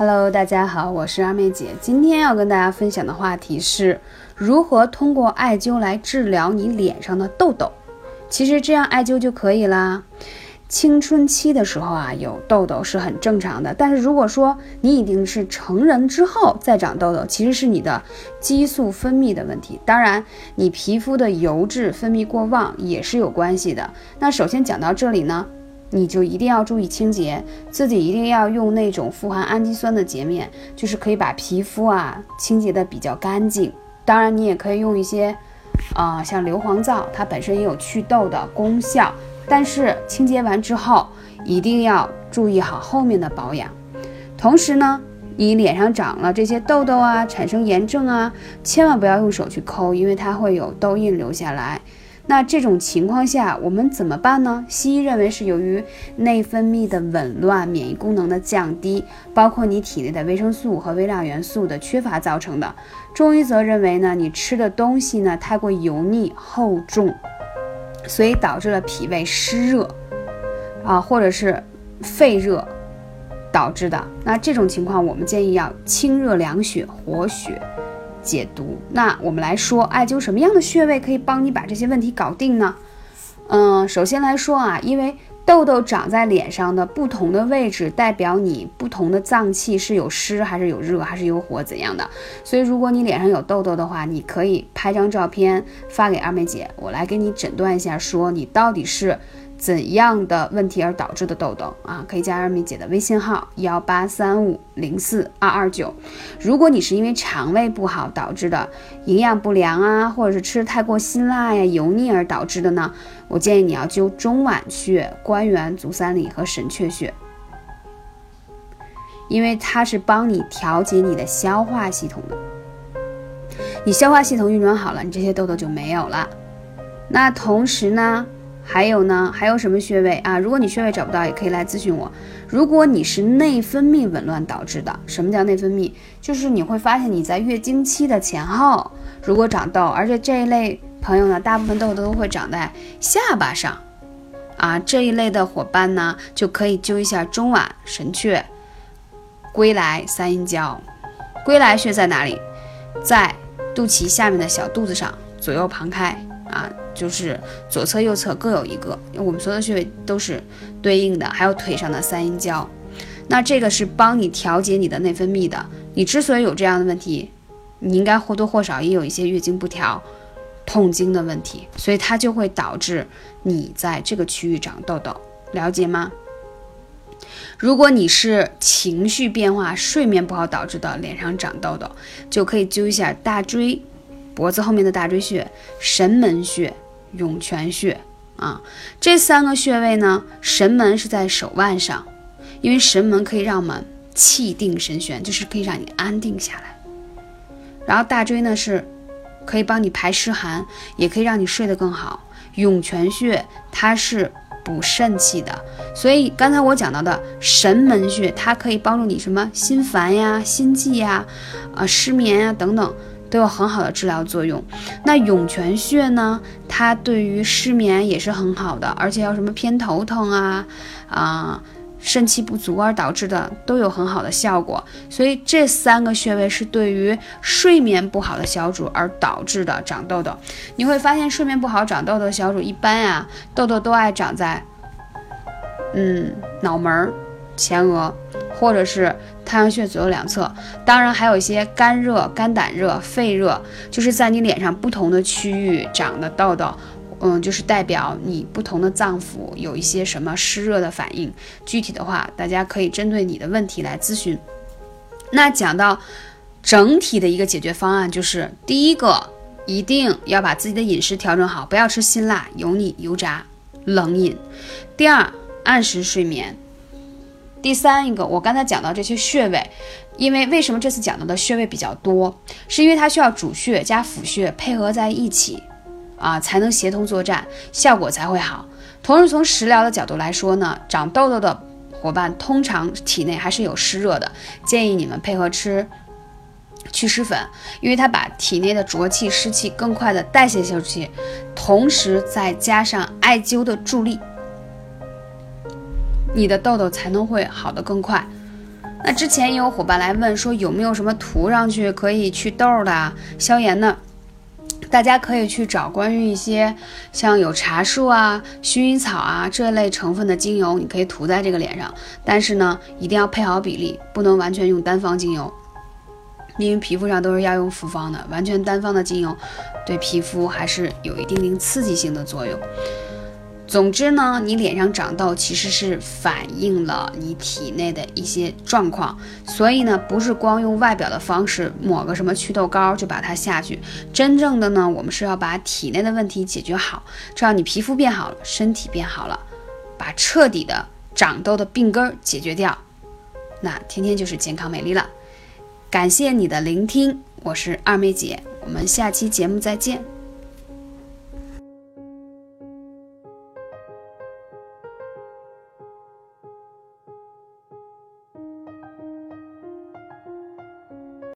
Hello，大家好，我是二妹姐。今天要跟大家分享的话题是如何通过艾灸来治疗你脸上的痘痘。其实这样艾灸就可以啦。青春期的时候啊，有痘痘是很正常的。但是如果说你已经是成人之后再长痘痘，其实是你的激素分泌的问题。当然，你皮肤的油脂分泌过旺也是有关系的。那首先讲到这里呢，你就一定要注意清洁，自己一定要用那种富含氨基酸的洁面，就是可以把皮肤啊清洁的比较干净。当然，你也可以用一些，啊，像硫磺皂，它本身也有祛痘的功效。但是清洁完之后，一定要注意好后面的保养。同时呢，你脸上长了这些痘痘啊，产生炎症啊，千万不要用手去抠，因为它会有痘印留下来。那这种情况下，我们怎么办呢？西医认为是由于内分泌的紊乱、免疫功能的降低，包括你体内的维生素和微量元素的缺乏造成的。中医则认为呢，你吃的东西呢太过油腻厚重。所以导致了脾胃湿热，啊，或者是肺热导致的。那这种情况，我们建议要清热凉血、活血解毒。那我们来说，艾灸什么样的穴位可以帮你把这些问题搞定呢？嗯，首先来说啊，因为痘痘长在脸上的不同的位置，代表你不同的脏器是有湿还是有热还是有火怎样的。所以如果你脸上有痘痘的话，你可以拍张照片发给二妹姐，我来给你诊断一下，说你到底是。怎样的问题而导致的痘痘啊？可以加二米姐的微信号幺八三五零四二二九。如果你是因为肠胃不好导致的营养不良啊，或者是吃太过辛辣呀、油腻而导致的呢？我建议你要灸中脘穴、关元、足三里和神阙穴，因为它是帮你调节你的消化系统的。你消化系统运转好了，你这些痘痘就没有了。那同时呢？还有呢？还有什么穴位啊？如果你穴位找不到，也可以来咨询我。如果你是内分泌紊乱导致的，什么叫内分泌？就是你会发现你在月经期的前后，如果长痘，而且这一类朋友呢，大部分痘痘都会长在下巴上啊。这一类的伙伴呢，就可以灸一下中脘、神阙、归来、三阴交。归来穴在哪里？在肚脐下面的小肚子上，左右旁开啊。就是左侧、右侧各有一个，我们所有的穴位都是对应的，还有腿上的三阴交。那这个是帮你调节你的内分泌的。你之所以有这样的问题，你应该或多或少也有一些月经不调、痛经的问题，所以它就会导致你在这个区域长痘痘，了解吗？如果你是情绪变化、睡眠不好导致的脸上长痘痘，就可以灸一下大椎。脖子后面的大椎穴、神门穴、涌泉穴啊，这三个穴位呢，神门是在手腕上，因为神门可以让我们气定神闲，就是可以让你安定下来。然后大椎呢，是可以帮你排湿寒，也可以让你睡得更好。涌泉穴它是补肾气的，所以刚才我讲到的神门穴，它可以帮助你什么心烦呀、心悸呀、啊失眠呀等等。都有很好的治疗作用。那涌泉穴呢？它对于失眠也是很好的，而且要什么偏头疼啊、啊肾气不足而导致的都有很好的效果。所以这三个穴位是对于睡眠不好的小主而导致的长痘痘。你会发现睡眠不好长痘痘小主一般呀，痘痘都爱长在嗯脑门儿、前额。或者是太阳穴左右两侧，当然还有一些肝热、肝胆热、肺热，就是在你脸上不同的区域长的痘痘，嗯，就是代表你不同的脏腑有一些什么湿热的反应。具体的话，大家可以针对你的问题来咨询。那讲到整体的一个解决方案，就是第一个，一定要把自己的饮食调整好，不要吃辛辣、油腻、油炸、冷饮。第二，按时睡眠。第三一个，我刚才讲到这些穴位，因为为什么这次讲到的穴位比较多，是因为它需要主穴加辅穴配合在一起，啊，才能协同作战，效果才会好。同时从食疗的角度来说呢，长痘痘的伙伴通常体内还是有湿热的，建议你们配合吃祛湿粉，因为它把体内的浊气湿气更快的代谢出去，同时再加上艾灸的助力。你的痘痘才能会好的更快，那之前也有伙伴来问说有没有什么涂上去可以祛痘的、消炎的？大家可以去找关于一些像有茶树啊、薰衣草啊这类成分的精油，你可以涂在这个脸上。但是呢，一定要配好比例，不能完全用单方精油，因为皮肤上都是要用复方的，完全单方的精油对皮肤还是有一定定刺激性的作用。总之呢，你脸上长痘其实是反映了你体内的一些状况，所以呢，不是光用外表的方式抹个什么祛痘膏就把它下去。真正的呢，我们是要把体内的问题解决好，这样你皮肤变好了，身体变好了，把彻底的长痘的病根解决掉，那天天就是健康美丽了。感谢你的聆听，我是二妹姐，我们下期节目再见。